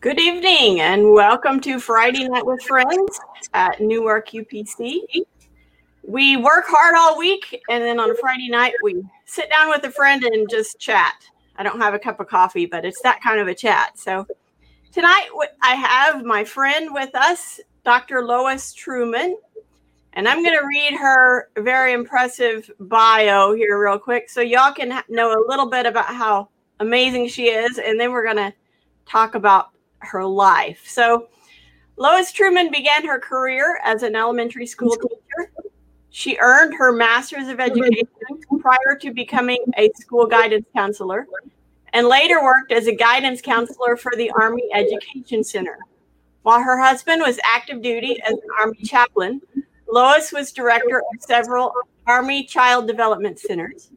Good evening and welcome to Friday Night with Friends at Newark UPC. We work hard all week and then on Friday night we sit down with a friend and just chat. I don't have a cup of coffee, but it's that kind of a chat. So tonight I have my friend with us, Dr. Lois Truman, and I'm going to read her very impressive bio here real quick so y'all can know a little bit about how amazing she is and then we're going to talk about her life. So, Lois Truman began her career as an elementary school teacher. She earned her master's of education prior to becoming a school guidance counselor and later worked as a guidance counselor for the Army Education Center. While her husband was active duty as an Army chaplain, Lois was director of several Army Child Development Centers.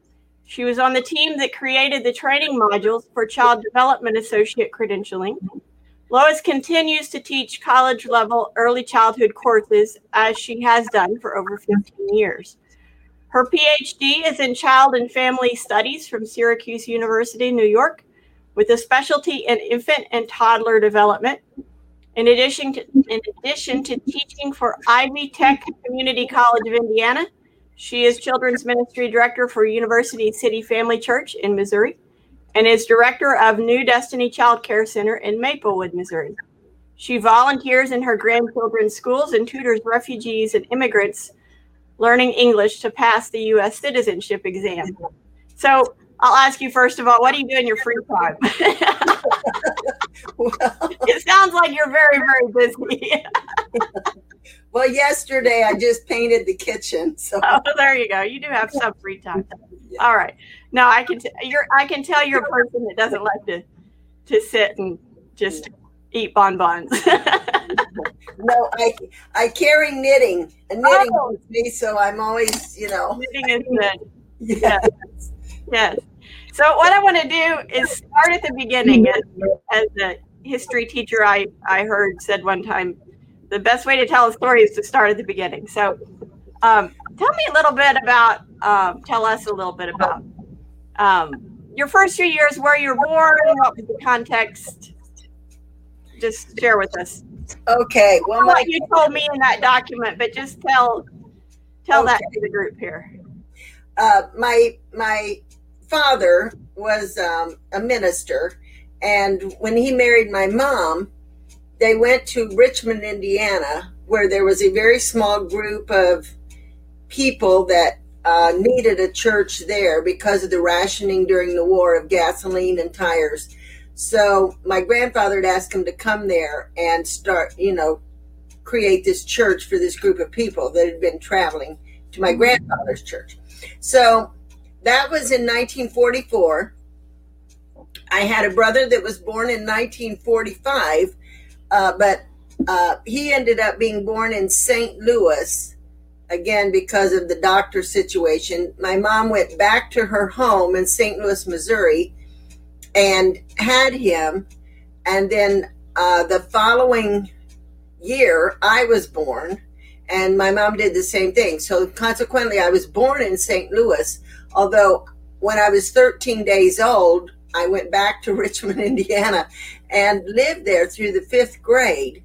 She was on the team that created the training modules for Child Development Associate credentialing Lois continues to teach college level early childhood courses as she has done for over 15 years. Her PhD is in child and family studies from Syracuse University, New York, with a specialty in infant and toddler development. In addition to, in addition to teaching for Ivy Tech Community College of Indiana, she is children's ministry director for University City Family Church in Missouri and is director of New Destiny Child Care Center in Maplewood, Missouri. She volunteers in her grandchildren's schools and tutors refugees and immigrants learning English to pass the U.S. citizenship exam. So I'll ask you first of all, what do you do in your free time? well, it sounds like you're very, very busy. well, yesterday I just painted the kitchen. So oh, there you go. You do have some free time. Yeah. All right. No, I can. T- you're. I can tell you're a person that doesn't like to to sit and just eat bonbons. no, I I carry knitting. A knitting oh. with me, so I'm always, you know. Knitting is good. Yes. yes. yes. So what I want to do is start at the beginning. As, as a history teacher, I I heard said one time, the best way to tell a story is to start at the beginning. So, um, tell me a little bit about. Um, tell us a little bit about um, your first few years, where you were born, what was the context? Just share with us. Okay. Well, what you told me in that document, but just tell tell okay. that to the group here. Uh, my my father was um, a minister, and when he married my mom, they went to Richmond, Indiana, where there was a very small group of people that uh, needed a church there because of the rationing during the war of gasoline and tires. So my grandfather had asked him to come there and start, you know, create this church for this group of people that had been traveling to my grandfather's church. So that was in 1944. I had a brother that was born in 1945, uh, but uh, he ended up being born in St. Louis again because of the doctor situation. My mom went back to her home in St. Louis, Missouri, and had him. And then uh, the following year, I was born, and my mom did the same thing. So consequently, I was born in St. Louis, although when I was 13 days old, I went back to Richmond, Indiana, and lived there through the fifth grade.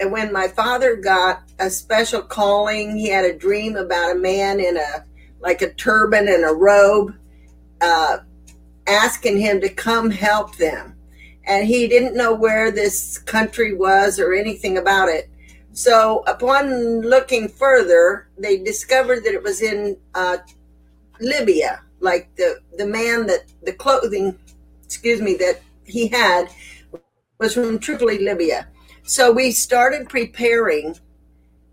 And when my father got a special calling, he had a dream about a man in a like a turban and a robe, uh, asking him to come help them. And he didn't know where this country was or anything about it. So, upon looking further, they discovered that it was in uh, Libya. Like the the man that the clothing, excuse me, that he had was from Tripoli, Libya. So we started preparing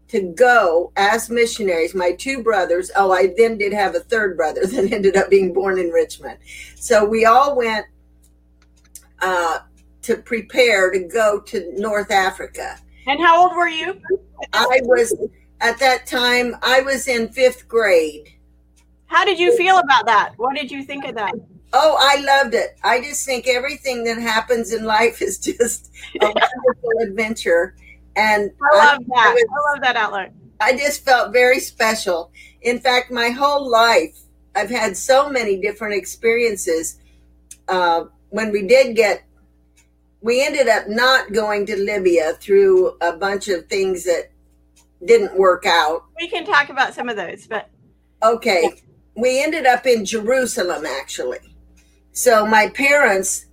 to go as missionaries. My two brothers, oh, I then did have a third brother that ended up being born in Richmond. So we all went uh, to prepare to go to North Africa. And how old were you? I was, at that time, I was in fifth grade. How did you feel about that? What did you think of that? Oh, I loved it. I just think everything that happens in life is just a wonderful adventure. And I love I, that. I, was, I love that outlook. I just felt very special. In fact, my whole life, I've had so many different experiences. Uh, when we did get we ended up not going to Libya through a bunch of things that didn't work out. We can talk about some of those, but okay, we ended up in Jerusalem actually. So my parents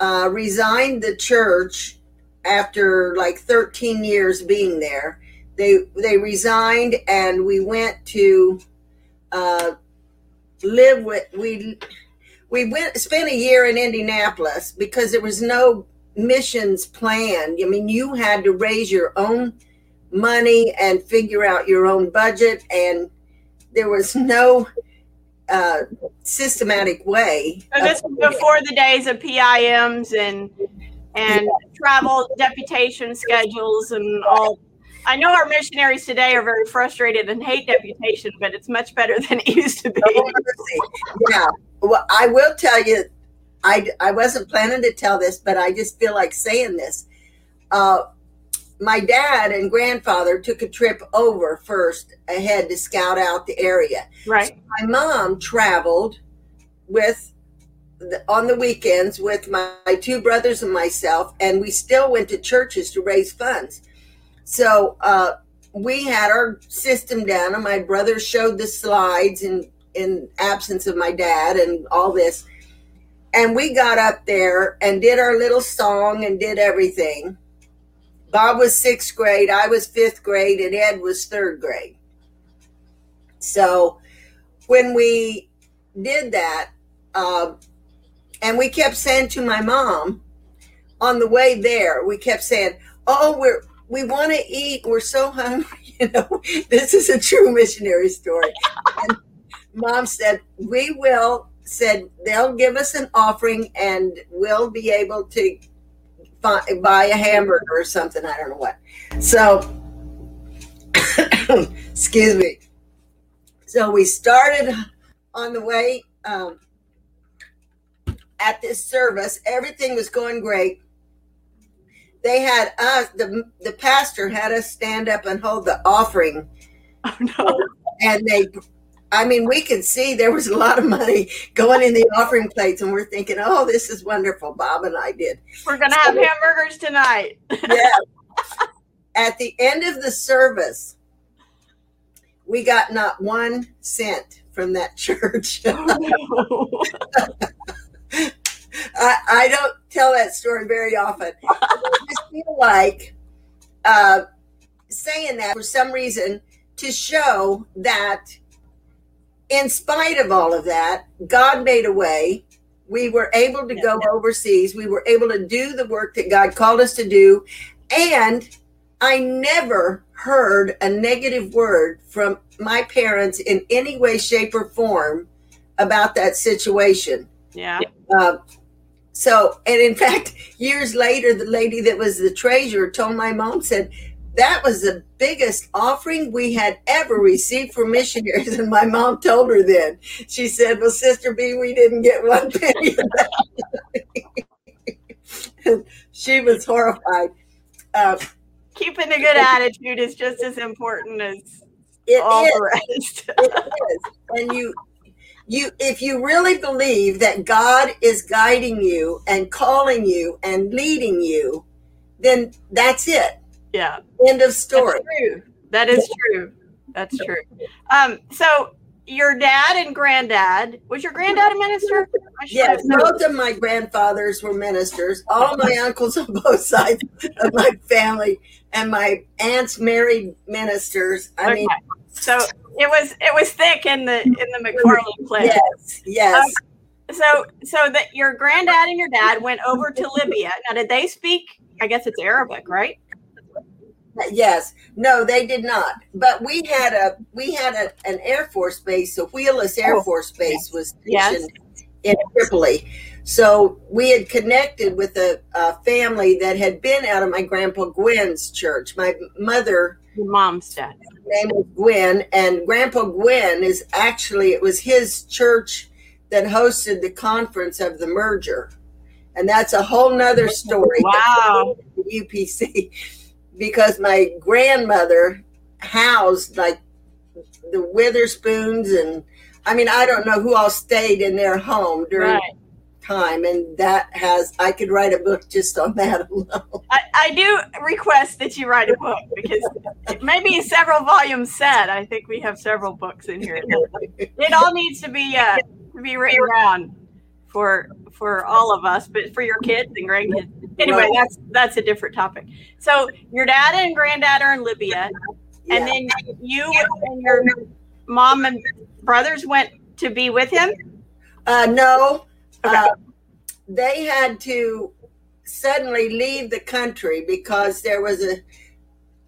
uh, resigned the church after like 13 years being there. They they resigned and we went to uh, live with we we went spent a year in Indianapolis because there was no missions planned. I mean, you had to raise your own money and figure out your own budget, and there was no uh, systematic way. So this was before the days of PIMs and and yeah. travel deputation schedules and all. I know our missionaries today are very frustrated and hate deputation, but it's much better than it used to be. yeah. Well, I will tell you, I, I wasn't planning to tell this, but I just feel like saying this. Uh, my dad and grandfather took a trip over first ahead to scout out the area. Right. So my mom traveled with the, on the weekends with my, my two brothers and myself, and we still went to churches to raise funds. So uh, we had our system down, and my brother showed the slides in in absence of my dad and all this. And we got up there and did our little song and did everything. Bob was sixth grade, I was fifth grade, and Ed was third grade. So when we did that, uh, and we kept saying to my mom on the way there, we kept saying, "Oh, we're we want to eat. We're so hungry." You know, this is a true missionary story. and mom said, "We will." Said they'll give us an offering, and we'll be able to buy a hamburger or something. I don't know what. So, excuse me. So we started on the way um, at this service. Everything was going great. They had us, the, the pastor had us stand up and hold the offering. Oh, no. And they, I mean, we could see there was a lot of money going in the offering plates, and we're thinking, oh, this is wonderful. Bob and I did. We're going to so, have hamburgers tonight. yeah. At the end of the service, we got not one cent from that church. Oh, I, I, don't tell that story very often. I just feel like uh, saying that for some reason to show that in spite of all of that, God made a way. We were able to go overseas. We were able to do the work that God called us to do. And I never heard a negative word from my parents in any way, shape, or form about that situation. Yeah. Uh, so, and in fact, years later, the lady that was the treasurer told my mom, said, that was the biggest offering we had ever received from missionaries. And my mom told her then, she said, Well, Sister B, we didn't get one penny she was horrified. Uh, keeping a good attitude is just as important as it all is. the rest. it is. And you you if you really believe that God is guiding you and calling you and leading you, then that's it. Yeah. End of story. That's true. That is true. That's true. Um, so your dad and granddad was your granddad a minister? Yes, both of my grandfathers were ministers. All my uncles on both sides of my family and my aunts married ministers. I okay. mean, so it was it was thick in the in the McFarland clan. Yes, yes. Um, so so that your granddad and your dad went over to Libya. Now, did they speak? I guess it's Arabic, right? Yes, no, they did not. But we had a we had a, an Air Force base, a Wheelus Air oh, Force Base was stationed yes. in Tripoli. So we had connected with a, a, family that had been out of my grandpa Gwen's church. My mother, Your mom's dad, name was Gwen, and Grandpa Gwen is actually it was his church that hosted the conference of the merger, and that's a whole nother story. Wow, UPC because my grandmother housed like the Witherspoons and I mean I don't know who all stayed in their home during right. time, and that has I could write a book just on that alone. I, I do request that you write a book because maybe several volumes set. I think we have several books in here. It all needs to be uh, to be written down for for all of us, but for your kids and grandkids. Anyway, that's that's a different topic. So your dad and granddad are in Libya, and then you and your mom and brothers went to be with him. Uh, no, okay. uh, they had to suddenly leave the country because there was a,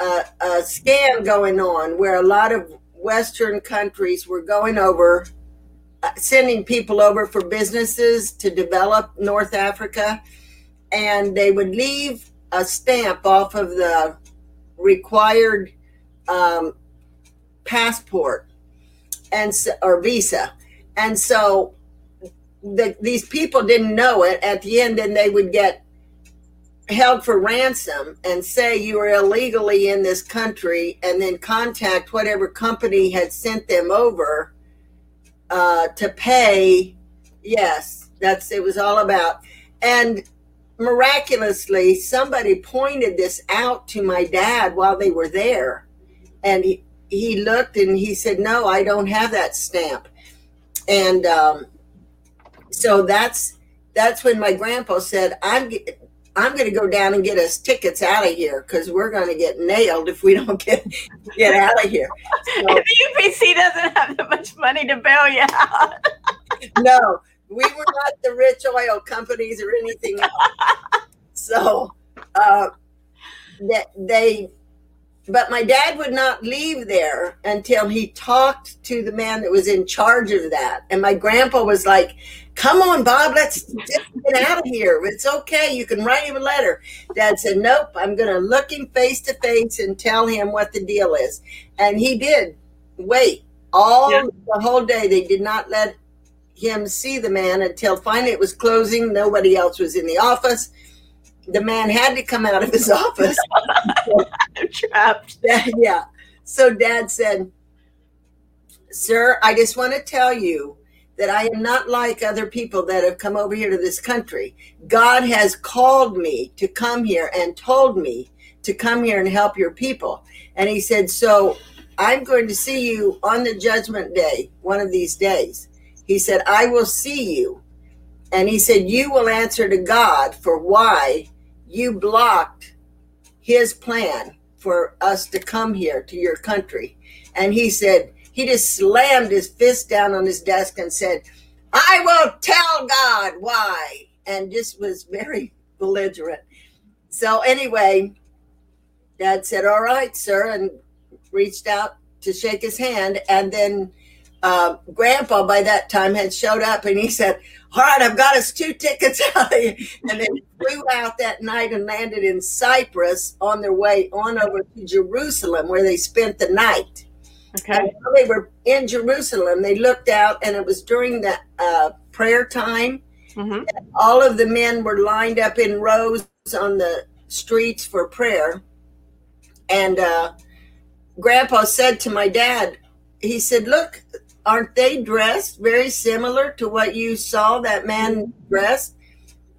a, a scam going on where a lot of Western countries were going over sending people over for businesses to develop North Africa, and they would leave a stamp off of the required um, passport and or visa, and so the, these people didn't know it. At the end, then they would get held for ransom and say you were illegally in this country, and then contact whatever company had sent them over uh, to pay. Yes, that's it was all about. And miraculously, somebody pointed this out to my dad while they were there, and he he looked and he said, "No, I don't have that stamp." And um, so that's that's when my grandpa said, "I'm I'm going to go down and get us tickets out of here because we're going to get nailed if we don't get get out of here. So, the UPC doesn't have that much money to bail you out. no, we were not the rich oil companies or anything else. So uh, that they, but my dad would not leave there until he talked to the man that was in charge of that. And my grandpa was like, come on, Bob, let's get out of here. It's okay. You can write him a letter. Dad said, nope, I'm going to look him face to face and tell him what the deal is. And he did wait all yeah. the whole day. They did not let him see the man until finally it was closing. Nobody else was in the office. The man had to come out of his office. I'm trapped. Yeah. So dad said, Sir, I just want to tell you that I am not like other people that have come over here to this country. God has called me to come here and told me to come here and help your people. And he said, So I'm going to see you on the judgment day, one of these days. He said, I will see you. And he said, You will answer to God for why you blocked his plan for us to come here to your country. And he said, he just slammed his fist down on his desk and said, I will tell God why. And just was very belligerent. So, anyway, dad said, All right, sir, and reached out to shake his hand. And then uh, grandpa by that time had showed up and he said, All right, I've got us two tickets out And then flew out that night and landed in Cyprus on their way on over to Jerusalem where they spent the night. Okay. they were in Jerusalem. They looked out, and it was during the uh, prayer time. Mm-hmm. All of the men were lined up in rows on the streets for prayer. And uh, Grandpa said to my dad, he said, Look, aren't they dressed very similar to what you saw that man dressed?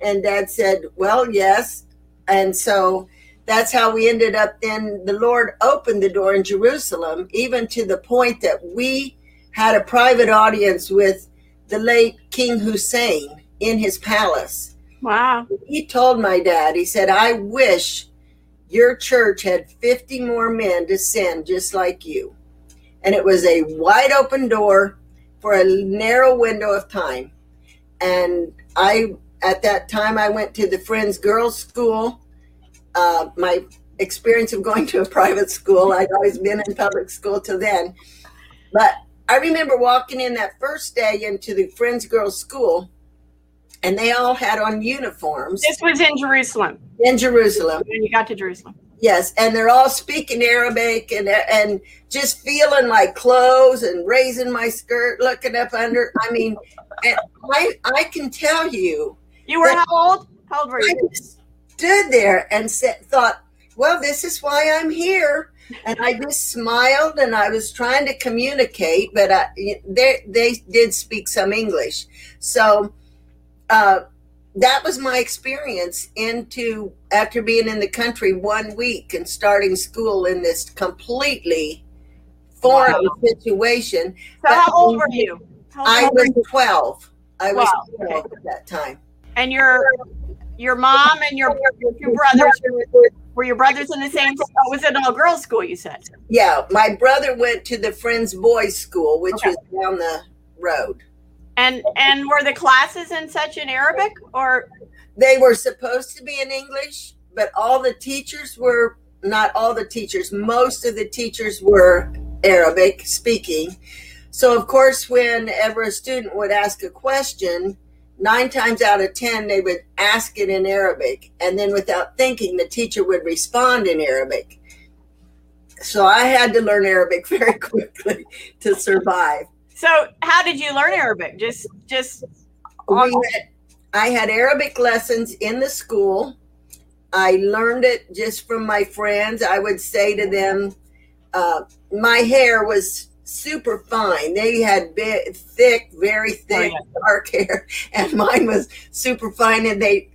And dad said, Well, yes. And so that's how we ended up then the lord opened the door in jerusalem even to the point that we had a private audience with the late king hussein in his palace. Wow. He told my dad he said i wish your church had 50 more men to send just like you. And it was a wide open door for a narrow window of time. And i at that time i went to the friends girls school uh, my experience of going to a private school. I'd always been in public school till then. But I remember walking in that first day into the Friends Girls School, and they all had on uniforms. This was in Jerusalem. In Jerusalem. When you got to Jerusalem. Yes, and they're all speaking Arabic and and just feeling my clothes and raising my skirt, looking up under. I mean, I I can tell you. You were how old? How old were you? Stood there and said, thought, well, this is why I'm here. And I just smiled and I was trying to communicate, but I, they, they did speak some English. So uh, that was my experience into after being in the country one week and starting school in this completely foreign wow. situation. So how old were you? I was 12. I was wow. 12 at that time. And your your mom and your, your two brothers were your brothers in the same school? Oh, was it an all girls school you said? Yeah, my brother went to the Friends Boys School, which okay. was down the road. And and were the classes in such in Arabic or they were supposed to be in English, but all the teachers were not all the teachers, most of the teachers were Arabic speaking. So of course whenever a student would ask a question, nine times out of ten they would ask it in Arabic and then without thinking the teacher would respond in Arabic. So I had to learn Arabic very quickly to survive. So, how did you learn Arabic? Just, just. On- had, I had Arabic lessons in the school. I learned it just from my friends. I would say to them, uh, my hair was super fine. They had big, thick, very thick, oh, yeah. dark hair, and mine was super fine. And they,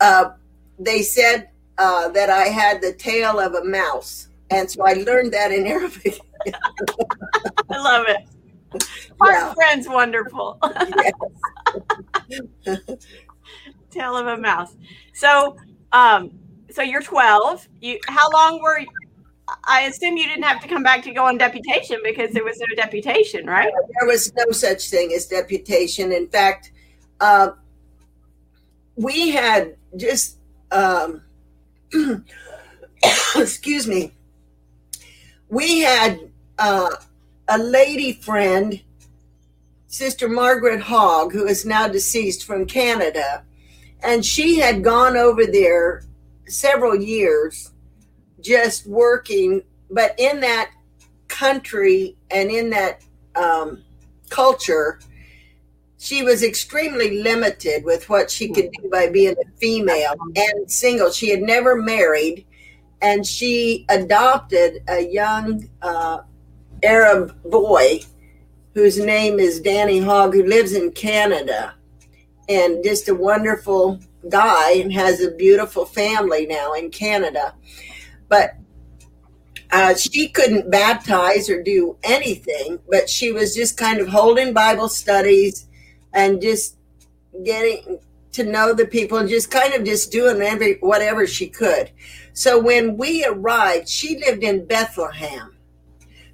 uh, they said uh, that I had the tail of a mouse, and so I learned that in Arabic. I love it. Our yeah. friend's wonderful. Tail of a mouse. So, um, so you're 12. You, how long were you? I assume you didn't have to come back to go on deputation because there was no deputation, right? There was no such thing as deputation. In fact, uh, we had just, um, excuse me, we had uh, a lady friend, Sister Margaret Hogg, who is now deceased from Canada, and she had gone over there several years just working, but in that country and in that um, culture, she was extremely limited with what she could do by being a female and single. She had never married, and she adopted a young uh, Arab boy whose name is Danny Hogg, who lives in Canada and just a wonderful guy and has a beautiful family now in Canada. But uh, she couldn't baptize or do anything, but she was just kind of holding Bible studies and just getting to know the people and just kind of just doing every whatever she could. So when we arrived, she lived in Bethlehem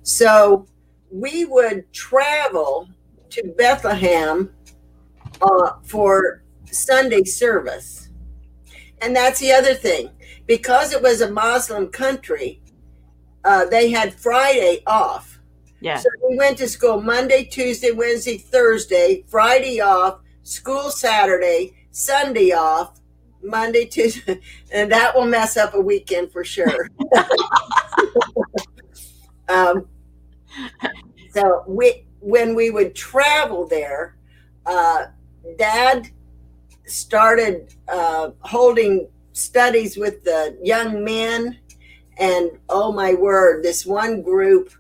so we would travel to Bethlehem uh, for Sunday service. And that's the other thing. Because it was a Muslim country, uh, they had Friday off. Yeah. So we went to school Monday, Tuesday, Wednesday, Thursday, Friday off, school Saturday, Sunday off, Monday, Tuesday, and that will mess up a weekend for sure. um, so we, when we would travel there, uh, Dad started uh, holding studies with the young men, and oh my word, this one group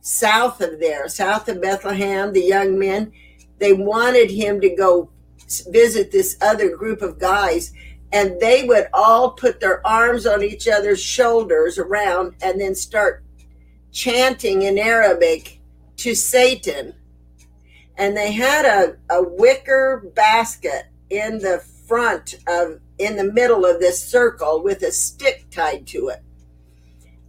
south of there, south of Bethlehem, the young men, they wanted him to go visit this other group of guys and they would all put their arms on each other's shoulders around and then start chanting in Arabic to Satan. And they had a, a wicker basket in the front of, in the middle of this circle with a stick tied to it.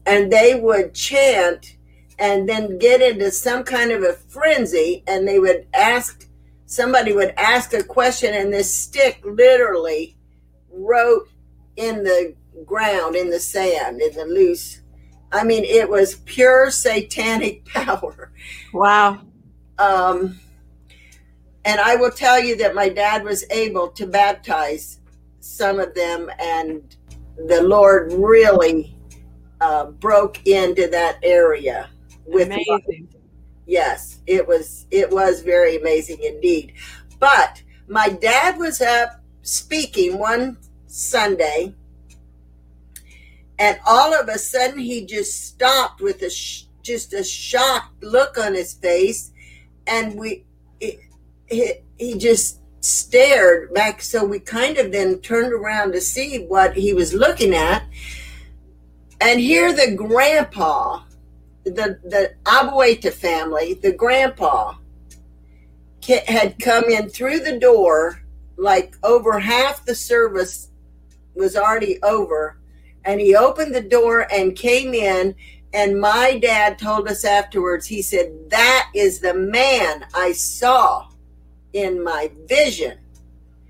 And they would chant and then get into some kind of a frenzy and they would ask, somebody would ask a question and this stick literally wrote in the ground, in the sand, in the loose I mean, it was pure satanic power. Wow. Um, and I will tell you that my dad was able to baptize some of them, and the Lord really uh, broke into that area with amazing. Love. Yes, it was it was very amazing indeed. But my dad was up speaking one Sunday and all of a sudden he just stopped with a sh- just a shocked look on his face and we it, he, he just stared back. So we kind of then turned around to see what he was looking at. And here the grandpa, the, the Abueta family, the grandpa had come in through the door, like over half the service was already over. And he opened the door and came in. And my dad told us afterwards, he said, That is the man I saw in my vision.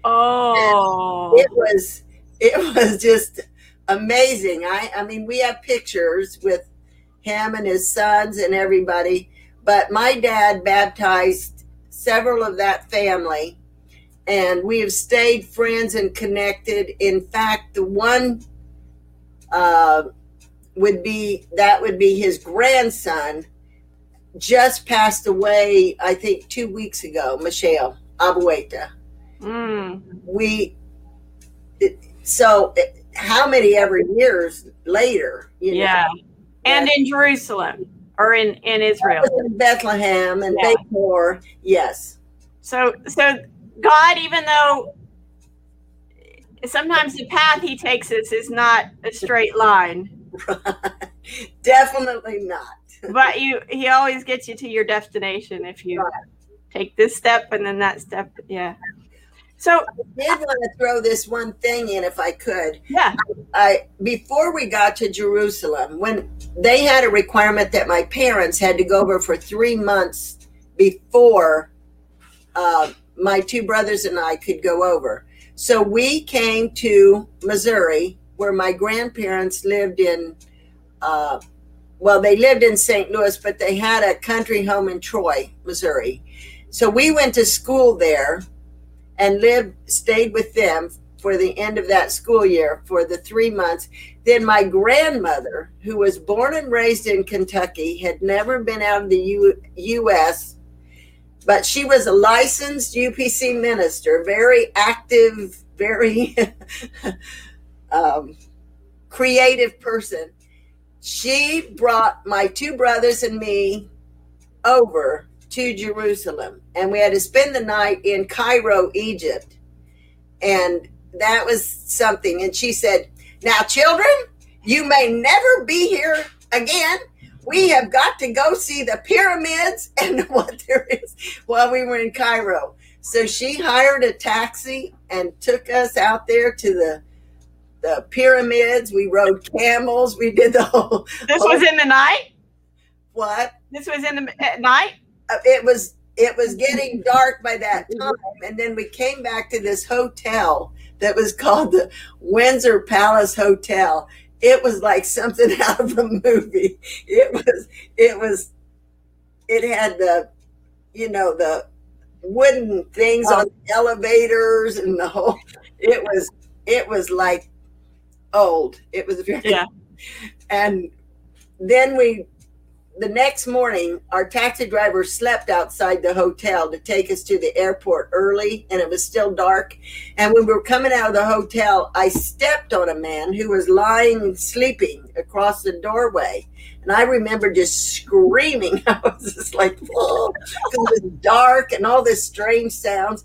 Oh, and it was it was just amazing. I I mean, we have pictures with him and his sons and everybody, but my dad baptized several of that family, and we have stayed friends and connected. In fact, the one uh, would be that would be his grandson just passed away, I think, two weeks ago, Michelle Abueta. Mm. We, so how many ever years later? You know, yeah. And in Jerusalem or in, in Israel. In Bethlehem and yeah. Bethor, yes. So, so God, even though sometimes the path he takes us is not a straight line. Definitely not but you he always gets you to your destination if you right. take this step and then that step. Yeah. So I did want to throw this one thing in if I could. Yeah. I before we got to Jerusalem, when they had a requirement that my parents had to go over for three months before uh, my two brothers and I could go over. So we came to Missouri, where my grandparents lived in uh, well, they lived in St. Louis, but they had a country home in Troy, Missouri. So we went to school there and lived, stayed with them for the end of that school year for the three months. Then my grandmother, who was born and raised in Kentucky, had never been out of the U- U.S., but she was a licensed UPC minister, very active, very um, creative person she brought my two brothers and me over to Jerusalem, and we had to spend the night in Cairo, Egypt. And that was something. And she said, Now, children, you may never be here again. We have got to go see the pyramids and what there is while we were in Cairo. So she hired a taxi and took us out there to the the pyramids. We rode camels. We did the whole. This whole, was in the night. What? This was in the at night. Uh, it was. It was getting dark by that time, and then we came back to this hotel that was called the Windsor Palace Hotel. It was like something out of a movie. It was. It was. It had the, you know, the wooden things oh. on the elevators and the whole. It was. It was like old. It was very yeah. And then we the next morning our taxi driver slept outside the hotel to take us to the airport early and it was still dark and when we were coming out of the hotel i stepped on a man who was lying sleeping across the doorway and i remember just screaming i was just like oh it was dark and all this strange sounds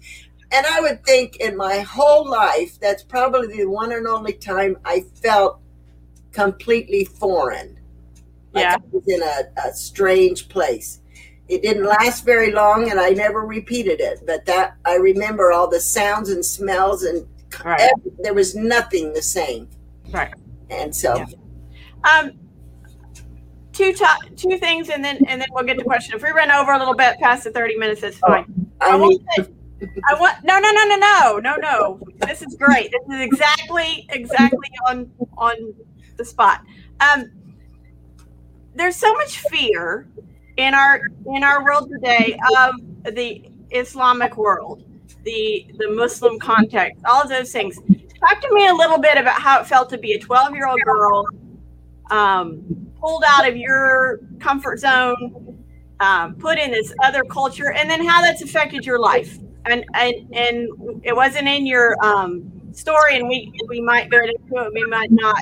and I would think in my whole life, that's probably the one and only time I felt completely foreign. Like yeah. I was in a, a strange place. It didn't last very long and I never repeated it, but that I remember all the sounds and smells and right. every, there was nothing the same. Right. And so yeah. um two two things and then and then we'll get to question. If we run over a little bit past the 30 minutes, it's fine. Oh, I, I I want no no no no no no no. This is great. This is exactly exactly on on the spot. Um, there's so much fear in our in our world today of the Islamic world, the the Muslim context, all of those things. Talk to me a little bit about how it felt to be a 12 year old girl, um, pulled out of your comfort zone, um, put in this other culture, and then how that's affected your life and and and it wasn't in your um, story, and we we might go into it, we might not.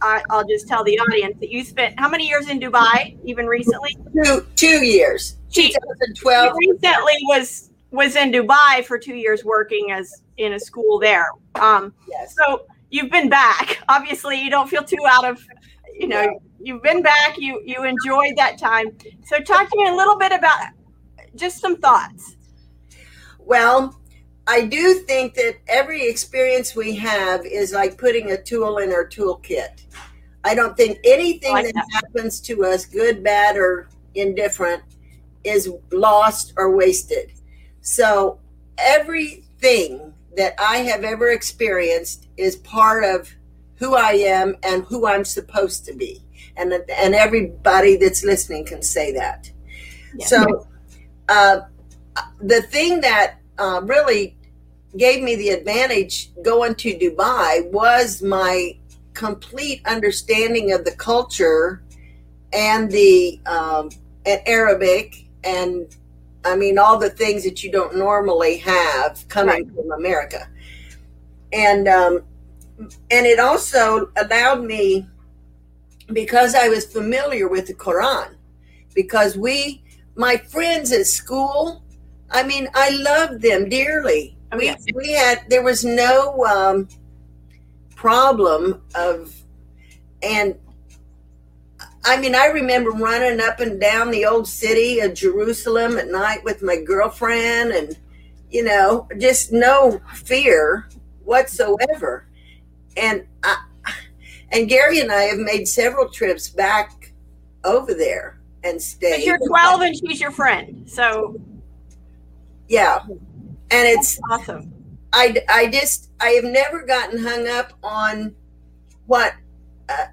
I, will just tell the audience that you spent how many years in Dubai, even recently? Two two years. 2012. recently was was in Dubai for two years working as in a school there. Um, Yes. so you've been back. Obviously, you don't feel too out of, you know, you've been back. You you enjoyed that time. So talk to me a little bit about just some thoughts. Well, I do think that every experience we have is like putting a tool in our toolkit. I don't think anything Like that, that. happens to us, good, bad, or indifferent, is lost or wasted. So everything that I have ever experienced is part of who I am and who I'm supposed to be. And, and everybody that's listening can say that. Yeah. So, uh, the thing that uh, really gave me the advantage going to Dubai was my complete understanding of the culture and the um, and Arabic and I mean all the things that you don't normally have coming Right. from America, and um, and it also allowed me because I was familiar with the Quran because we my friends at school I mean I loved them dearly Oh, we yes. we had there was no um, problem of and I mean I remember running up and down the old city of Jerusalem at night with my girlfriend and you know just no fear whatsoever and I, and Gary and I have made several trips back over there and But stayed you're 12 and she's your friend. So yeah and it's awesome. I, I just I have never gotten hung up on what uh,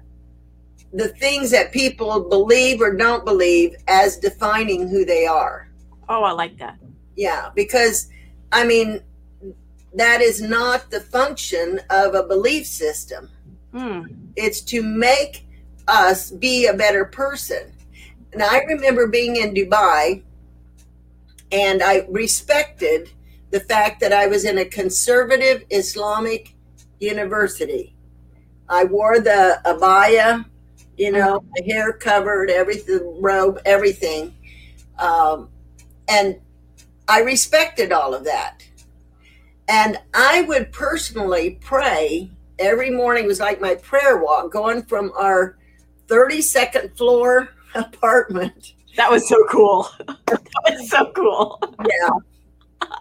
the things that people believe or don't believe as defining who they are. Oh, I like that. Yeah, because I mean that is not the function of a belief system. Hmm. It's to make us be a better person. And I remember being in Dubai and I respected the fact that I was in a conservative Islamic university. I wore the abaya, you know, the hair covered, everything, robe, everything. Um, and I respected all of that. And I would personally pray every morning it was like my prayer walk going from our 32nd floor apartment That was so cool. that was so cool. yeah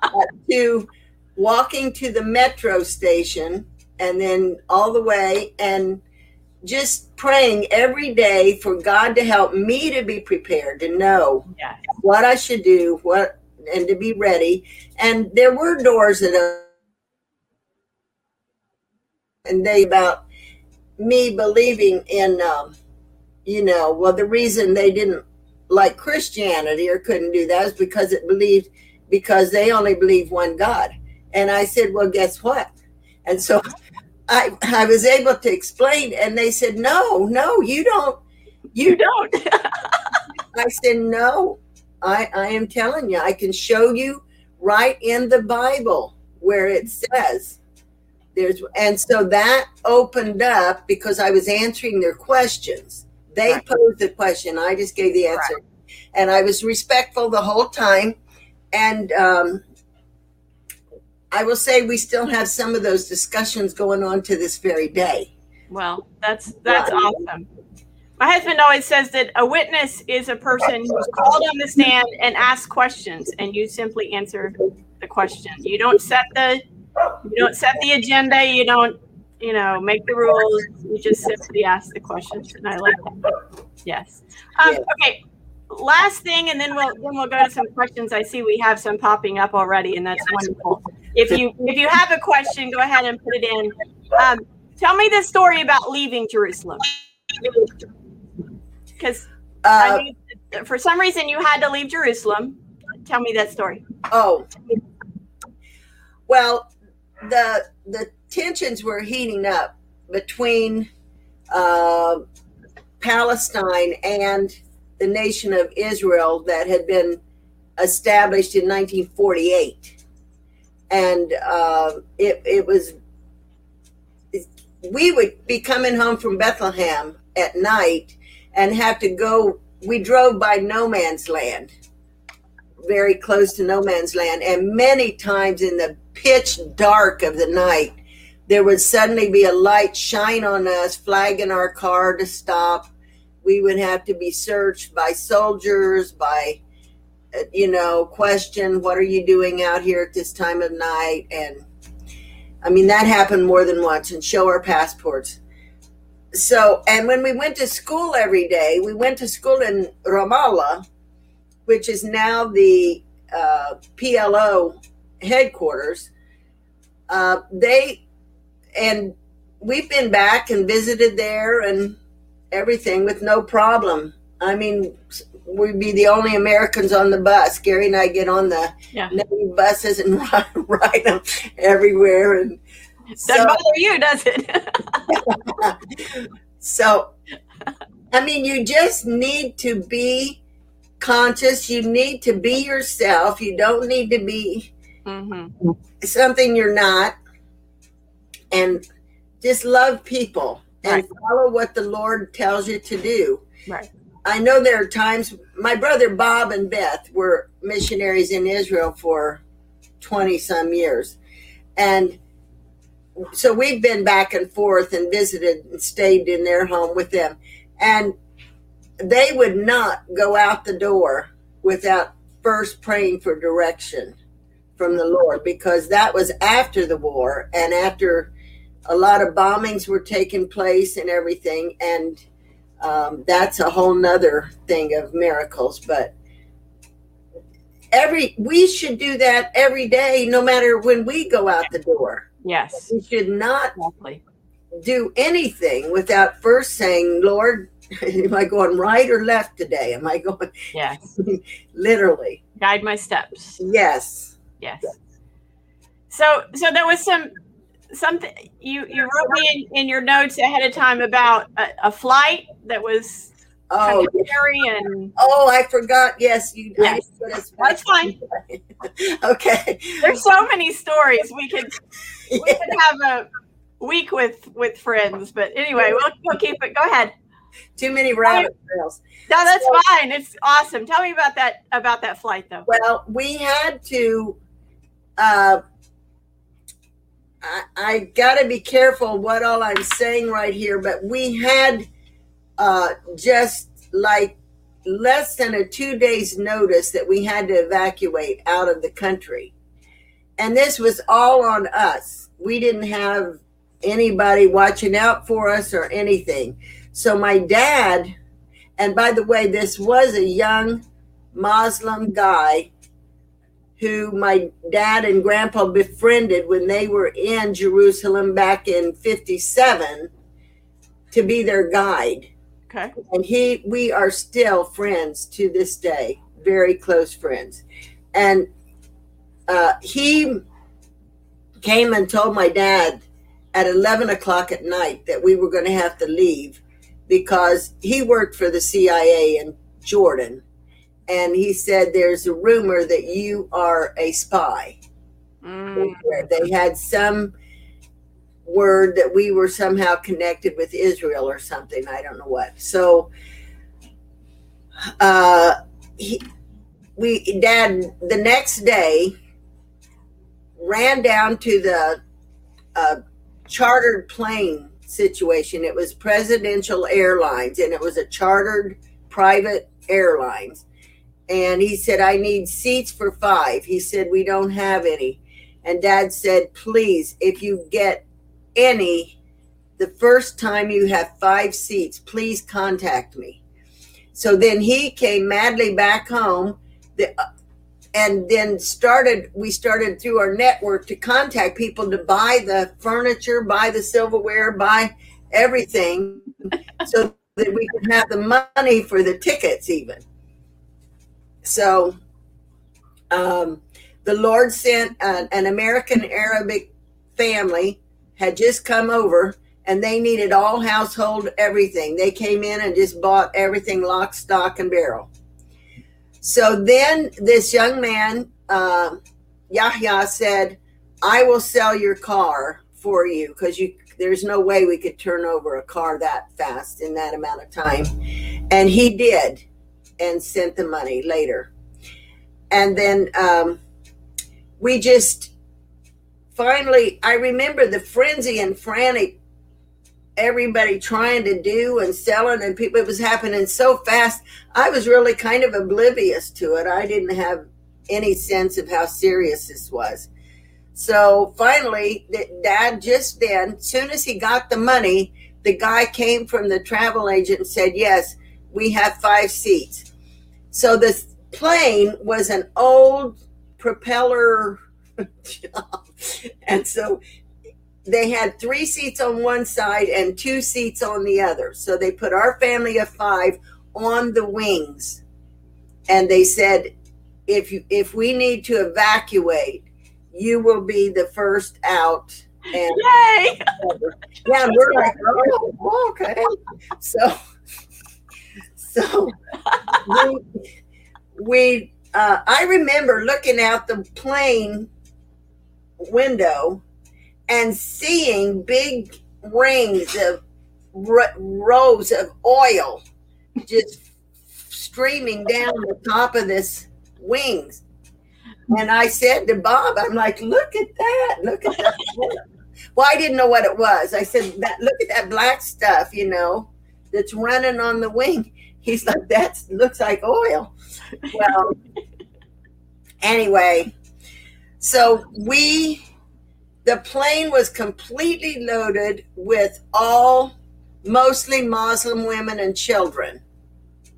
uh, to walking to the metro station and then all the way and just praying every day for God to help me to be prepared to know what I should do, what and to be ready. And there were doors that and they about me believing in um, you know, well the reason they didn't like Christianity or couldn't do that is because it believed because they only believe one God. And I said, Well, guess what? And so I I was able to explain and they said, No, no, you don't You you don't. I said, No, I, I am telling you, I can show you right in the Bible where it says there's and so that opened up because I was answering their questions. They Right. posed the question, I just gave the answer. And I was respectful the whole time. And um, I will say we still have some of those discussions going on to this very day. Well, that's that's awesome. My husband always says that a witness is a person who's called on the stand and asks questions, and you simply answer the question. You don't set the you don't set the agenda. You don't you know make the rules. You just simply ask the questions, and I like that. Yes. Um, okay. Last thing, and then we'll then we'll go to some questions. I see we have some popping up already, and that's wonderful. If you if you have a question, go ahead and put it in. Um, tell me the story about leaving Jerusalem, because Uh, for some reason you had to leave Jerusalem. Tell me that story. Oh, well, the the tensions were heating up between uh, Palestine and the nation of Israel that had been established in 1948, and uh, it it was we would be coming home from Bethlehem at night and have to go. We drove by no man's land very close to no man's land. And many times in the pitch dark of the night, there would suddenly be a light shine on us, flagging our car to stop. We would have to be searched by soldiers, by, uh, you know, question, what are you doing out here at this time of night? And I mean, that happened more than once, and show our passports. So, and when we went to school every day, we went to school in Ramallah, which is now the uh, PLO headquarters. Uh, they and we've been back and visited there and everything with no problem. I mean, we'd be the only Americans on the bus. Gary and I get on the yeah. buses and ride, ride them everywhere. And doesn't so, bother you, does it? so, I mean, you just need to be conscious. You need to be yourself. You don't need to be mm-hmm. something you're not and just love people and right. follow what the Lord tells you to do. Right. I know there are times my brother Bob and Beth were missionaries in Israel for 20 some years. And so we've been back and forth and visited and stayed in their home with them. And they would not go out the door without first praying for direction from the Lord because that was after the war and after a lot of bombings were taking place and everything and um, that's a whole nother thing of miracles but every we should do that every day no matter when we go out the door. Yes. We should not exactly. do anything without first saying lord am i going right or left today? Am i going yes. literally? Guide my steps. Yes. Yes. So so there was some something you you wrote me in, in your notes ahead of time about a, a flight that was oh scary and oh I forgot. Yes, you. Yes. That's fine. okay. There's so many stories we could we yeah. could have a week with with friends, but anyway, we'll we'll keep it. Go ahead. Too many rabbit trails. No, that's so, fine. It's awesome. Tell me about that about that flight though. Well, we had to. Uh, I, I got to be careful what all I'm saying right here, but we had uh, just like less than a two days notice that we had to evacuate out of the country. And this was all on us. We didn't have anybody watching out for us or anything. So my dad, and by the way, this was a young Muslim guy who my dad and grandpa befriended when they were in Jerusalem back in 57 to be their guide. Okay. And he we are still friends to this day, very close friends. And uh, he came and told my dad at 11 o'clock at night that we were going to have to leave because he worked for the CIA in Jordan and he said there's a rumor that you are a spy. Mm. They had some word that we were somehow connected with Israel or something. I don't know what. So, uh, he, we, Dad, the next day ran down to the uh, chartered plane situation. It was Presidential Airlines, and it was a chartered private airlines and he said, I need seats for five. He said, We don't have any. And dad said, Please, if you get any, the first time you have five seats, please contact me. So then he came madly back home the, uh, and then started, we started through our network to contact people to buy the furniture, buy the silverware, buy everything so that we could have the money for the tickets, even. So um, the Lord sent an, an American Arabic family had just come over and they needed all household everything. They came in and just bought everything lock, stock, and barrel. So then this young man, uh, Yahya, said, I will sell your car for you because you there's no way we could turn over a car that fast in that amount of time. And he did and sent the money later. and then um, we just finally, I remember the frenzy and frantic everybody trying to do and selling and people it was happening so fast. I was really kind of oblivious to it. I didn't have any sense of how serious this was. So finally dad just then soon as he got the money the guy came from the travel agent and said yes we have five seats so this plane was an old propeller and so they had three seats on one side and two seats on the other. So they put our family of five on the wings. And they said, if you, if we need to evacuate, you will be the first out. And Yay! Yeah, we're like, oh, okay. So, so we, we uh, I remember looking out the plane window and seeing big rings of r- rows of oil just streaming down the top of this wings. And I said to Bob, I'm like, look at that. Look at that. well, I didn't know what it was. I said, that look at that black stuff, you know, that's running on the wing. He's like, that looks like oil. Well, anyway, so we the plane was completely loaded with all mostly Muslim women and children,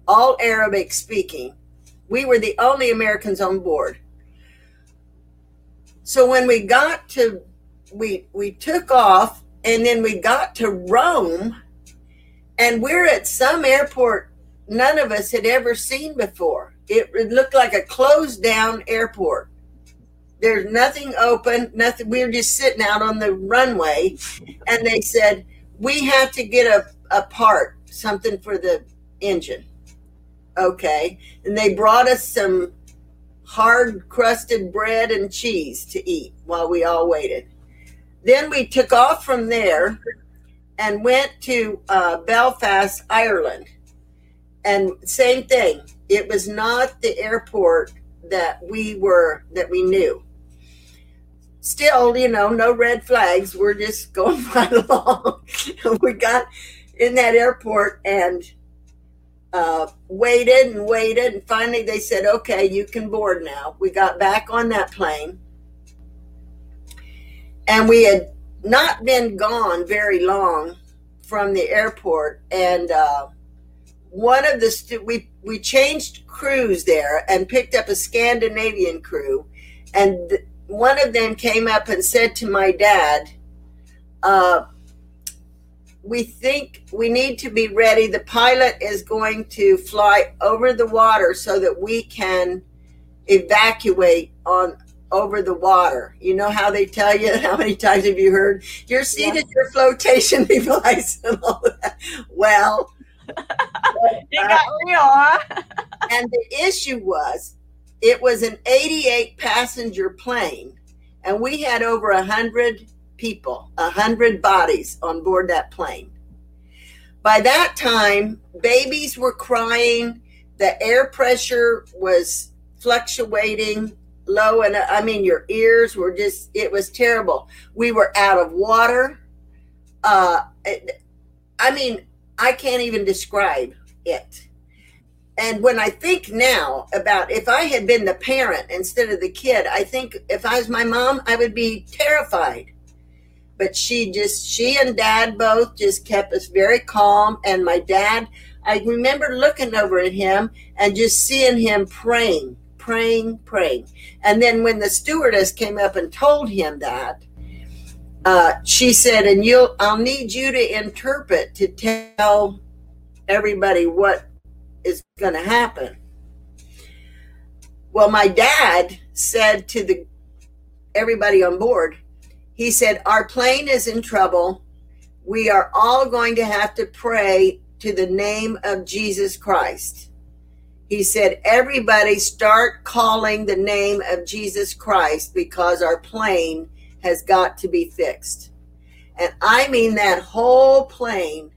all Arabic speaking. We were the only Americans on board. So when we got to, we we took off, and then we got to Rome, and we're at some airport none of us had ever seen before. It, looked like a closed down airport there's nothing open, nothing. We were just sitting out on the runway, and they said we have to get a, a part, something for the engine. Okay, and they brought us some hard crusted bread and cheese to eat while we all waited. Then we took off from there and went to uh, Belfast, Ireland. And same thing, it was not the airport that we were that we knew still, you know, no red flags. We're just going right along. we got in that airport and uh, waited and waited. And finally they said, okay, you can board now. We got back on that plane. And we had not been gone very long from the airport. And uh, one of the, stu- we, we changed crews there and picked up a Scandinavian crew. And th- one of them came up and said to my dad, uh, we think we need to be ready. The pilot is going to fly over the water so that we can evacuate on over the water. You know how they tell you how many times have you heard your seat yeah. is your flotation device and all that. Well, it got real, huh? and the issue was it was an 88 passenger plane, and we had over 100 people, 100 bodies on board that plane. By that time, babies were crying, the air pressure was fluctuating low, and I mean, your ears were just, it was terrible. We were out of water. Uh, I mean, I can't even describe it and when I think now about if I had been the parent instead of the kid, I think if I was my mom, I would be terrified. But she just, she and dad both just kept us very calm. And my dad, I remember looking over at him and just seeing him praying, praying, praying. And then when the stewardess came up and told him that, uh, she said, and you'll, I'll need you to interpret to tell everybody what is going to happen. Well, my dad said to the everybody on board, he said, Our plane is in trouble. We are all going to have to pray to the name of Jesus Christ. He said, Everybody start calling the name of Jesus Christ because our plane has got to be fixed. And I mean, that whole plane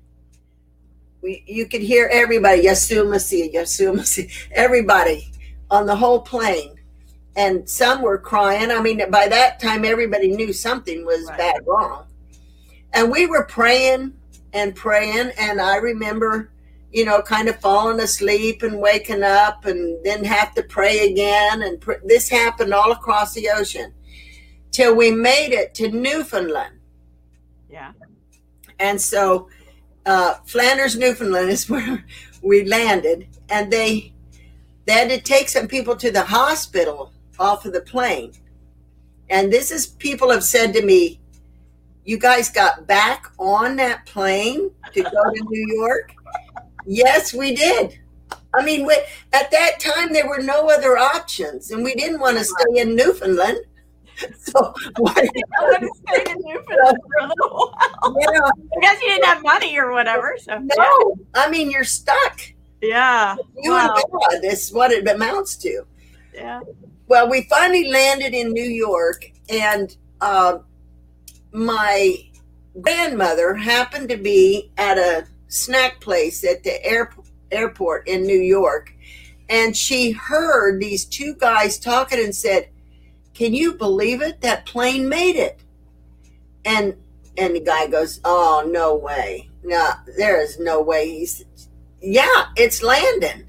we, you could hear everybody, Yeshua Mashiach, Yeshua Mashiach, everybody on the whole plane and some were crying. I mean, by that time, everybody knew something was Right. bad wrong. And we were praying and praying. And I remember, you know, kind of falling asleep and waking up and then have to pray again. And pr- this happened all across the ocean till we made it to Newfoundland. Yeah. And so uh, Flanders, Newfoundland is where we landed, and they they had to take some people to the hospital off of the plane. And this is people have said to me, "You guys got back on that plane to go to New York?" yes, we did. I mean, we, at that time there were no other options, and we didn't want to stay in Newfoundland. So, why, I stay in Newfoundland for a little while. yeah, I guess you didn't have money or whatever. So no, I mean you're stuck. yeah, You Wow. and God. That's what it amounts to. yeah, Well, we finally landed in New York, and uh, my grandmother happened to be at a snack place at the air, airport in New York, and she heard these two guys talking and said, "Can you believe it? That plane made it." And and the guy goes, "Oh no way! No, there is no way." He's, "Yeah, it's landing."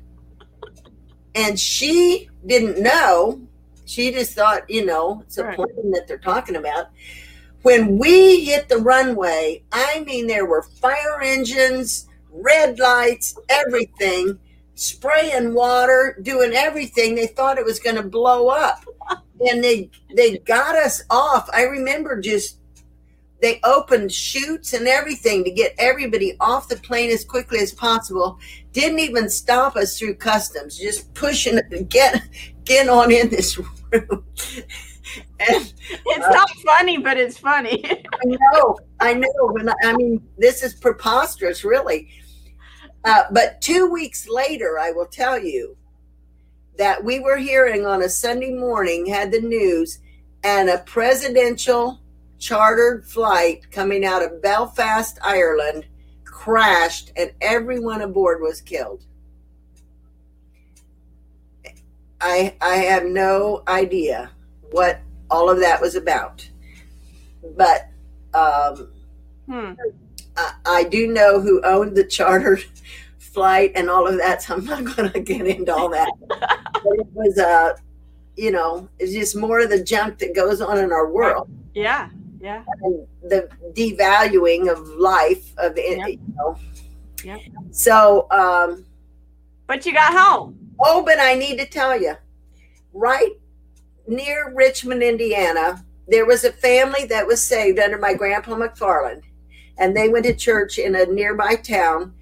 And she didn't know she just thought, you know, it's a Right. plane that they're talking about. When we hit the runway, I mean, there were fire engines, red lights, everything, spraying water, doing everything. They thought it was going to blow up, and they they got us off. I remember just they opened chutes and everything to get everybody off the plane as quickly as possible. Didn't even stop us through customs, just pushing get get on in this room. and it's not funny, but it's funny. I know, I know. When I, I mean, this is preposterous, really. Uh, but two weeks later, I will tell you that we were hearing on a Sunday morning, had the news, and a presidential chartered flight coming out of Belfast, Ireland, crashed, and everyone aboard was killed. I I have no idea what all of that was about, but um, Hmm. I, I do know who owned the chartered flight and all of that, so I'm not going to get into all that. but it was, uh, you know, it's just more of the junk that goes on in our world Yeah, yeah, and the devaluing of life of it, Yep. you know. Yep. So, um, but you got home. oh, but I need to tell you, right near Richmond, Indiana, there was a family that was saved under my grandpa McFarland, and they went to church in a nearby town.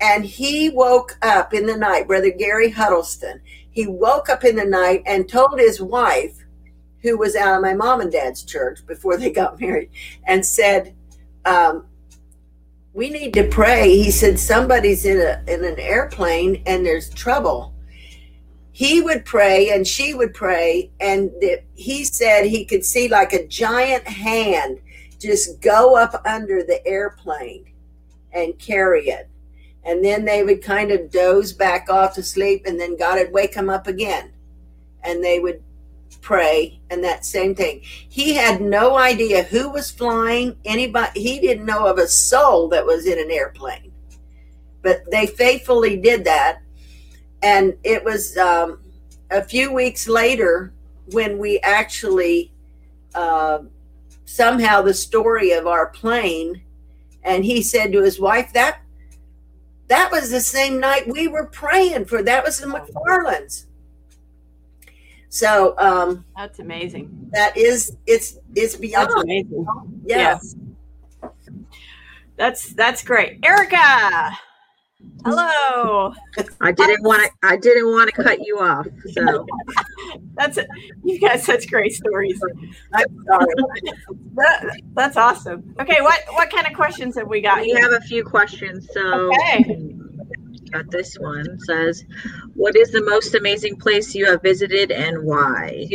And he woke up in the night, Brother Gary Huddleston. He woke up in the night and told his wife, who was out of my mom and dad's church before they got married, and said, um, "We need to pray." He said, "Somebody's in a in an airplane and there's trouble." He would pray and she would pray, and the, he said he could see like a giant hand just go up under the airplane and carry it. And then they would kind of doze back off to sleep, and then God would wake them up again. And they would pray, and that same thing. He had no idea who was flying, anybody, he didn't know of a soul that was in an airplane. But they faithfully did that. And it was um, a few weeks later when we actually uh, somehow the story of our plane and he said to his wife that that was the same night we were praying for that was the mcfarlands so um That's amazing. that is it's it's beyond That's amazing. yeah. Yes. That's that's great. Erica. Hello. I didn't want to. I didn't want to cut you off. So That's it. You've got such great stories. i'm sorry That, that's awesome. Okay, what what kind of questions have we got? we here? have a few questions. So Okay. got this one says, "What is the most amazing place you have visited and why?"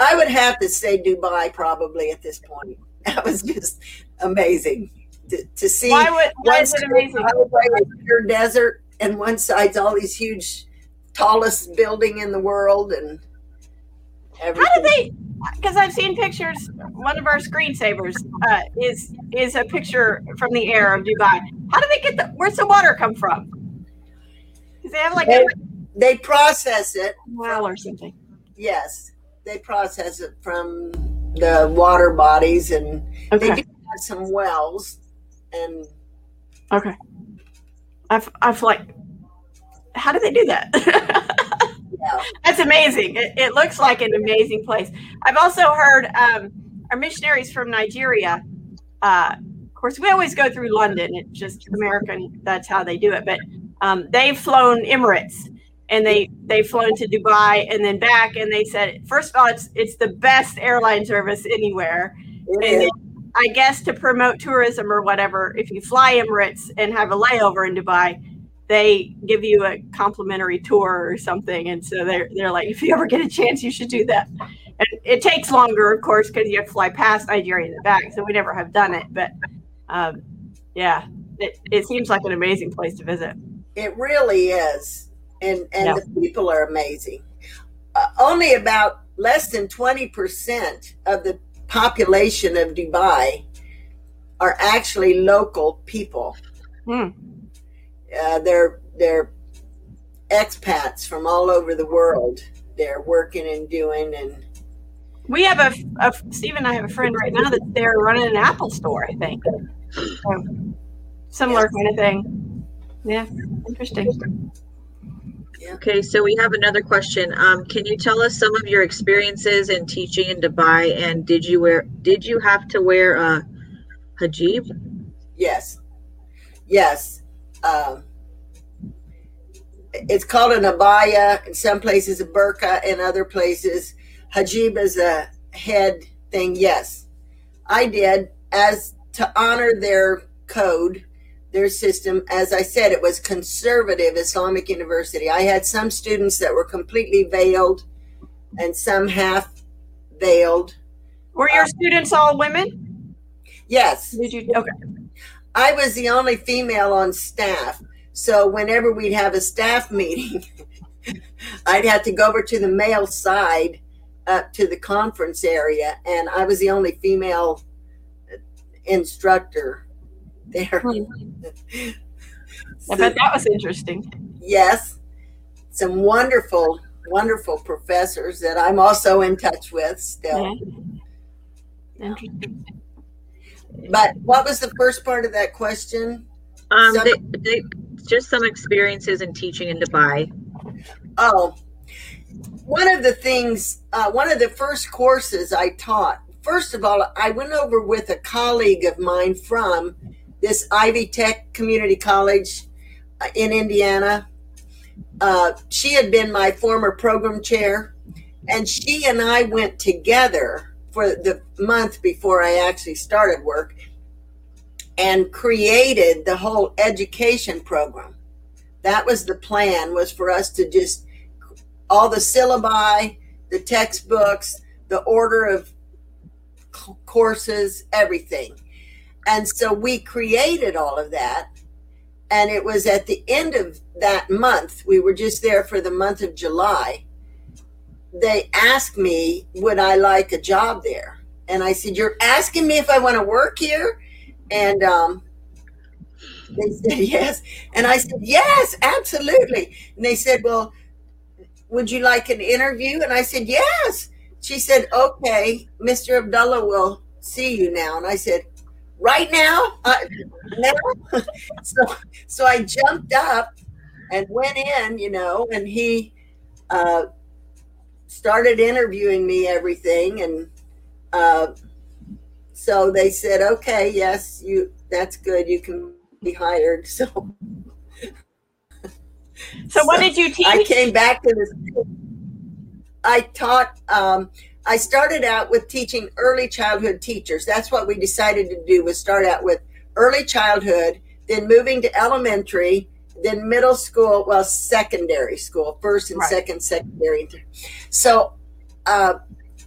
i would have to say dubai probably at this point that was just amazing to, to see Why would why is it amazing? pure desert and one side's all these huge tallest building in the world and everything. How did they? Because I've seen pictures. One of our screensavers uh, is is a picture from the air of Dubai. How do they get the? Where's the water come from? Because they have like they, a, they process it well or something. Yes, they process it from the water bodies, and okay. they do have some wells. And okay, I've I've like, how do they do that? That's amazing. It, it, looks like an amazing place. I've also heard um, our missionaries from Nigeria. Uh, of course, we always go through London. It's just American. That's how they do it. But um, they've flown Emirates, and they they've flown to Dubai and then back. And they said, first of all, it's it's the best airline service anywhere. Yeah. And I guess to promote tourism or whatever, if you fly Emirates and have a layover in Dubai, they give you a complimentary tour or something. And so they're they're like, if you ever get a chance, you should do that. And it takes longer, of course, because you have to fly past Nigeria and back. So we never have done it, but um, yeah, it, it seems like an amazing place to visit. It really is, and and yeah. the people are amazing. Uh, only about less than twenty percent of the population of Dubai are actually local people. Hmm uh, they're they're expats from all over the world. They're working and doing and. We have a, a Steve and I have a friend right now that's there running an Apple store. I think similar yes. kind of thing. Yeah, interesting. Okay, so we have another question. Um, can you tell us some of your experiences in teaching in Dubai, and did you wear? Did you have to wear a hijab? Yes, yes. Um, it's called an abaya in some places a burqa in other places hijab is a head thing yes i did as to honor their code their system. As i said it was conservative islamic university. I had some students that were completely veiled and some half veiled. Were your uh, students all women? Yes. Did you okay. I was the only female on staff. So whenever we'd have a staff meeting, I'd have to go over to the male side up to the conference area, and I was the only female instructor there. Hmm. I bet that was interesting. Yes, some wonderful, wonderful professors that I'm also in touch with still. Yeah. Interesting. But what was the first part of that question? Um, some, they, they, just some experiences in teaching in Dubai. Oh, one of the things, uh, one of the first courses I taught. First of all, I went over with a colleague of mine from this Ivy Tech Community College uh, in Indiana. Uh, she had been my former program chair, and she and I went together for the month before I actually started work and created the whole education program. That was the plan was for us to just all the syllabi, the textbooks, the order of courses, everything. And so we created all of that. And it was at the end of that month, we were just there for the month of July they asked me, would I like a job there? And I said, You're asking me if I want to work here? And um, they said, Yes. And I said, Yes, absolutely. And they said, Well, would you like an interview? And I said, Yes. She said, Okay, Mr. Abdullah will see you now. And I said, Right now? Uh, now? so, so I jumped up and went in, you know, and he, uh, started interviewing me everything and uh, so they said okay yes you that's good you can be hired so so what did you teach i came back to this i taught um, i started out with teaching early childhood teachers that's what we decided to do was start out with early childhood then moving to elementary then middle school, well, secondary school, first and right. second secondary. So uh,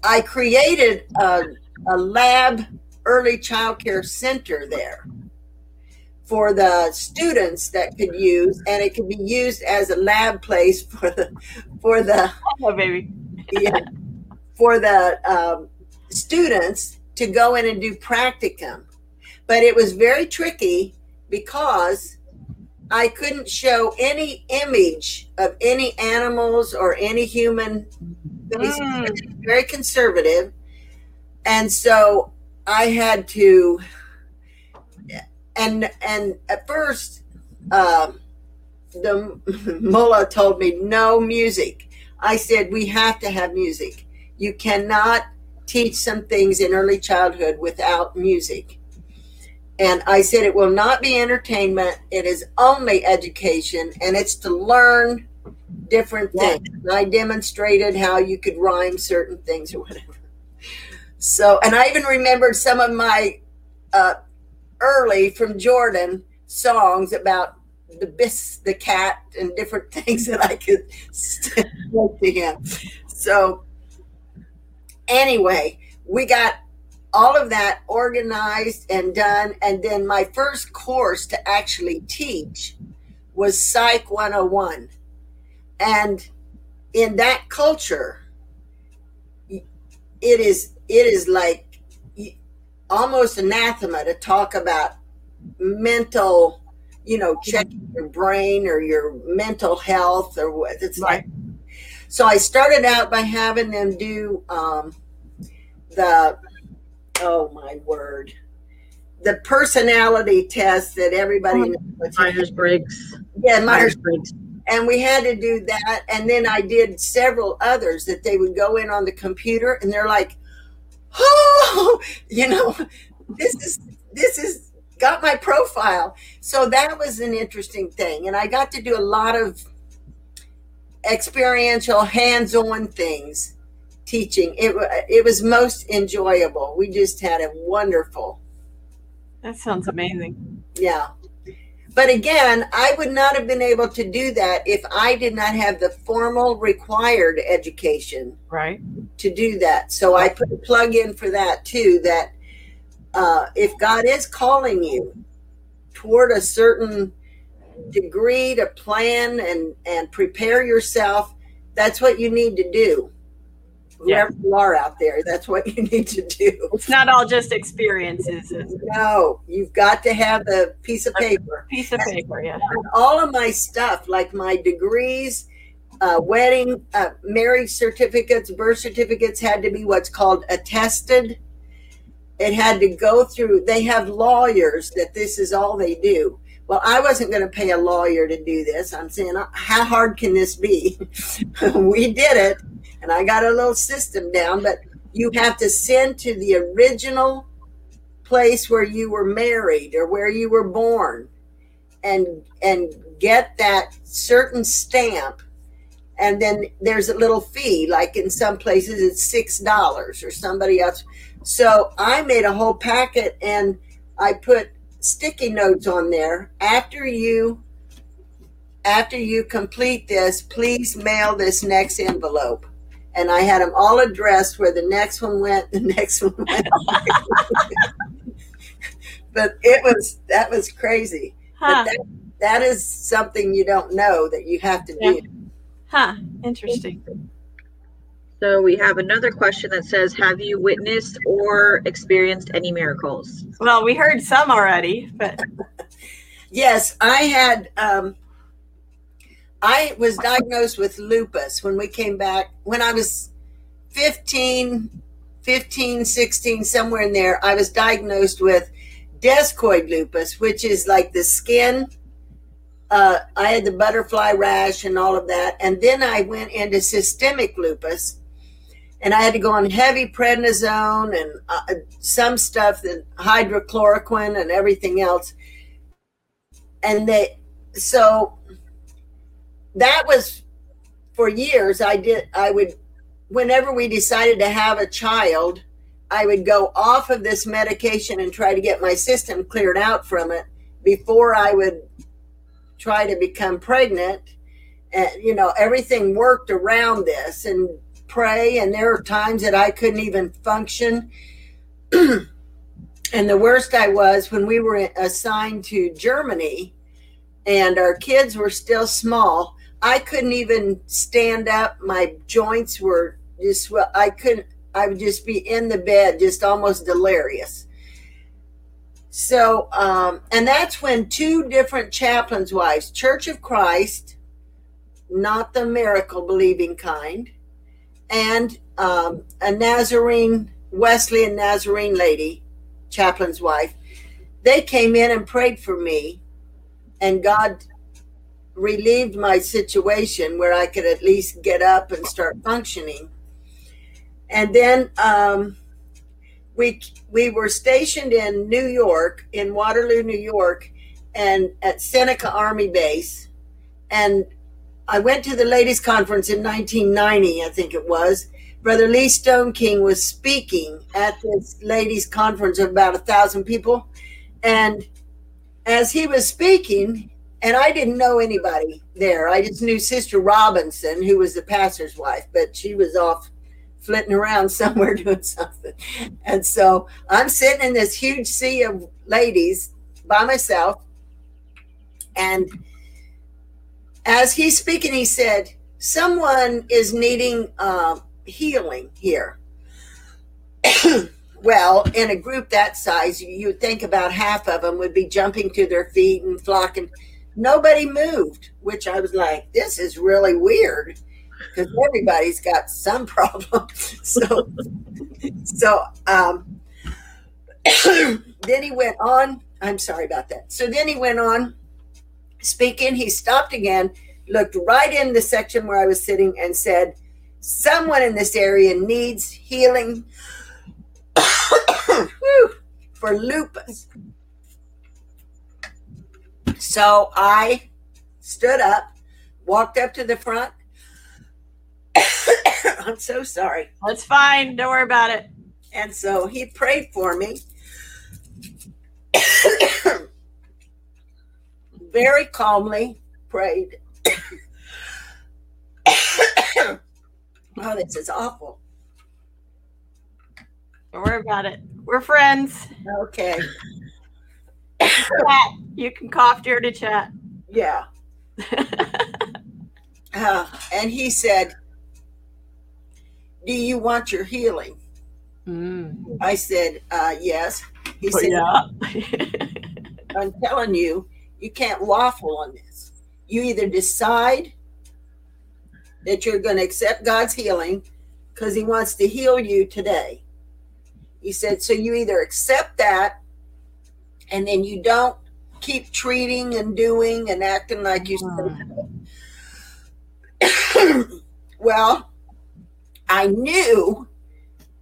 I created a, a lab early child care center there for the students that could use, and it could be used as a lab place for the for the oh baby yeah, for the um, students to go in and do practicum. But it was very tricky because I couldn't show any image of any animals or any human. Mm. Very conservative. And so I had to, and and at first, um, the mullah told me no music. I said we have to have music. You cannot teach some things in early childhood without music. And I said it will not be entertainment. It is only education, and it's to learn different things. And I demonstrated how you could rhyme certain things or whatever. So, and I even remembered some of my uh, early from Jordan songs about the bis, the cat, and different things that I could say to him. So, anyway, we got all of that organized and done. And then my first course to actually teach was Psych 101. And in that culture, it is it is like almost anathema to talk about mental, you know, checking your brain or your mental health or what. It's right. like so I started out by having them do um, the oh my word the personality test that everybody oh. Myers Briggs. Yeah, Myers Briggs. And we had to do that. And then I did several others that they would go in on the computer and they're like, oh, you know, this is, this is got my profile. So that was an interesting thing. And I got to do a lot of experiential, hands on things teaching. It it was most enjoyable. We just had a wonderful. That sounds amazing. Yeah. But again, I would not have been able to do that if I did not have the formal required education. Right. To do that. So I put a plug in for that too that uh, if God is calling you toward a certain degree to plan and and prepare yourself, that's what you need to do whoever yeah. you are out there, that's what you need to do. It's not all just experiences. No, you've got to have a piece of paper. A piece of paper, yeah. All of my stuff, like my degrees, uh, wedding, uh, marriage certificates, birth certificates, had to be what's called attested. It had to go through, they have lawyers that this is all they do. Well, I wasn't going to pay a lawyer to do this. I'm saying, uh, how hard can this be? we did it and I got a little system down, but you have to send to the original place where you were married or where you were born and and get that certain stamp and then there's a little fee like in some places it's six dollars or somebody else so i made a whole packet and i put sticky notes on there after you after you complete this please mail this next envelope and I had them all addressed where the next one went, the next one went. but it was that was crazy. Huh. That, that is something you don't know that you have to yeah. do. Huh. Interesting. So we have another question that says, "Have you witnessed or experienced any miracles?" Well, we heard some already, but yes, I had. Um, I was diagnosed with lupus when we came back when I was 15, 15, 16, somewhere in there. I was diagnosed with discoid lupus, which is like the skin. Uh, I had the butterfly rash and all of that. And then I went into systemic lupus and I had to go on heavy prednisone and uh, some stuff, the hydroxychloroquine and everything else. And they, so that was for years i did i would whenever we decided to have a child i would go off of this medication and try to get my system cleared out from it before i would try to become pregnant and you know everything worked around this and pray and there are times that i couldn't even function And the worst I was when we were assigned to Germany and our kids were still small. I couldn't even stand up. My joints were just, well, I couldn't, I would just be in the bed, just almost delirious. So, um, and that's when two different chaplains' wives, Church of Christ, not the miracle believing kind, and um, a Nazarene, Wesleyan Nazarene lady, chaplain's wife, they came in and prayed for me, and God relieved my situation where I could at least get up and start functioning. And then um, we we were stationed in New York, in Waterloo, New York, and at Seneca Army Base, and I went to the ladies' conference in 1990, I think it was. Brother Lee Stoneking was speaking at this ladies' conference of about a thousand people. And as he was speaking, and I didn't know anybody there, I just knew Sister Robinson, who was the pastor's wife, but she was off flitting around somewhere doing something. And so I'm sitting in this huge sea of ladies by myself. And as he's speaking, he said, Someone is needing uh, healing here. well, in a group that size, you'd think about half of them would be jumping to their feet and flocking. Nobody moved, which I was like, this is really weird because everybody's got some problem. so, so um, then he went on. I'm sorry about that. So then he went on speaking. He stopped again, looked right in the section where I was sitting, and said, Someone in this area needs healing for lupus. So I stood up, walked up to the front. I'm so sorry. That's fine. Don't worry about it. And so he prayed for me. very calmly prayed. oh, this is awful. Don't worry about it. We're friends. Okay. you can cough here to chat. Yeah. uh, and he said, Do you want your healing? Mm. I said, uh, Yes. He oh, said, Yeah. I'm telling you, you can't waffle on this. You either decide that you're going to accept God's healing because He wants to heal you today. He said, so you either accept that and then you don't keep treating and doing and acting like you said. Mm-hmm. well, I knew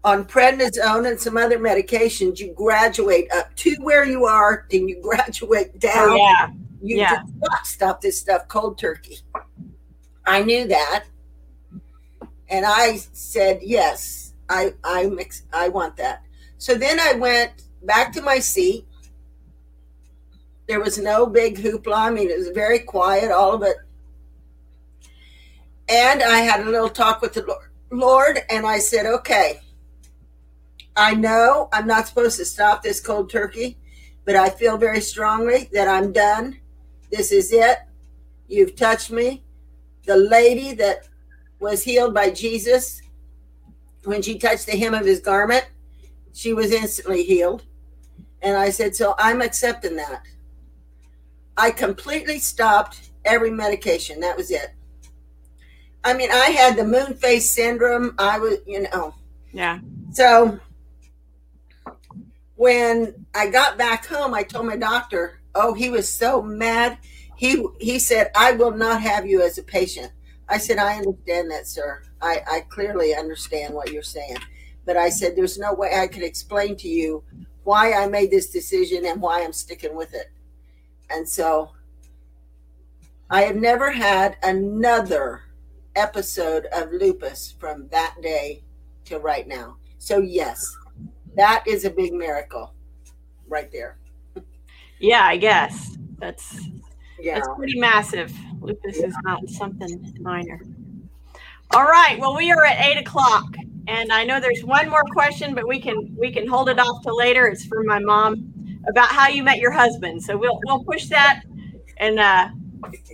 on prednisone and some other medications, you graduate up to where you are, then you graduate oh, down. Oh, yeah. You yeah. not stop this stuff cold turkey. I knew that. And I said, yes, I, I, mix, I want that. So then I went back to my seat. There was no big hoopla. I mean, it was very quiet, all of it. And I had a little talk with the Lord, Lord and I said, okay, I know I'm not supposed to stop this cold turkey, but I feel very strongly that I'm done. This is it. You've touched me. The lady that was healed by Jesus, when she touched the hem of his garment, she was instantly healed. And I said, So I'm accepting that. I completely stopped every medication. That was it. I mean, I had the moon face syndrome. I was, you know. Yeah. So when I got back home, I told my doctor, oh, he was so mad. He he said, I will not have you as a patient. I said, I understand that, sir. I, I clearly understand what you're saying. But I said, there's no way I could explain to you why I made this decision and why I'm sticking with it. And so I have never had another episode of lupus from that day to right now. So, yes, that is a big miracle right there. Yeah, I guess that's yeah. that's pretty massive. Lupus yeah. is not something minor. All right. Well, we are at eight o'clock, And I know there's one more question, but we can we can hold it off till later. It's from my mom about how you met your husband. So we'll we'll push that and uh,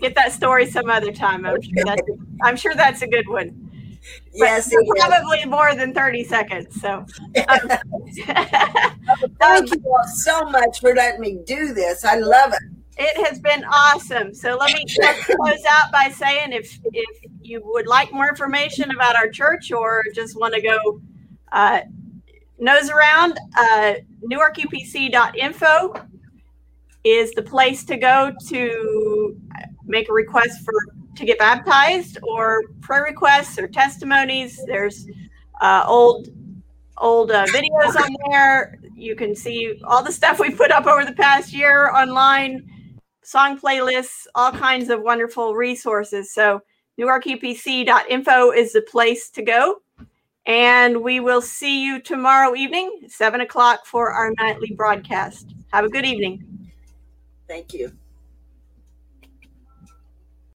get that story some other time. I'm sure that's I'm sure that's a good one. Yes, But it is. probably more than 30 seconds. So um, Thank you all so much for letting me do this. I love it. It has been awesome. So let me close out by saying if if you would like more information about our church or just want to go uh, nose around, uh, newarkupc.info is the place to go to make a request for to get baptized or prayer requests or testimonies. There's uh, old old uh, videos on there. You can see all the stuff we put up over the past year online song playlists, all kinds of wonderful resources. So newarkupc.info is the place to go. And we will see you tomorrow evening, seven o'clock for our nightly broadcast. Have a good evening. Thank you.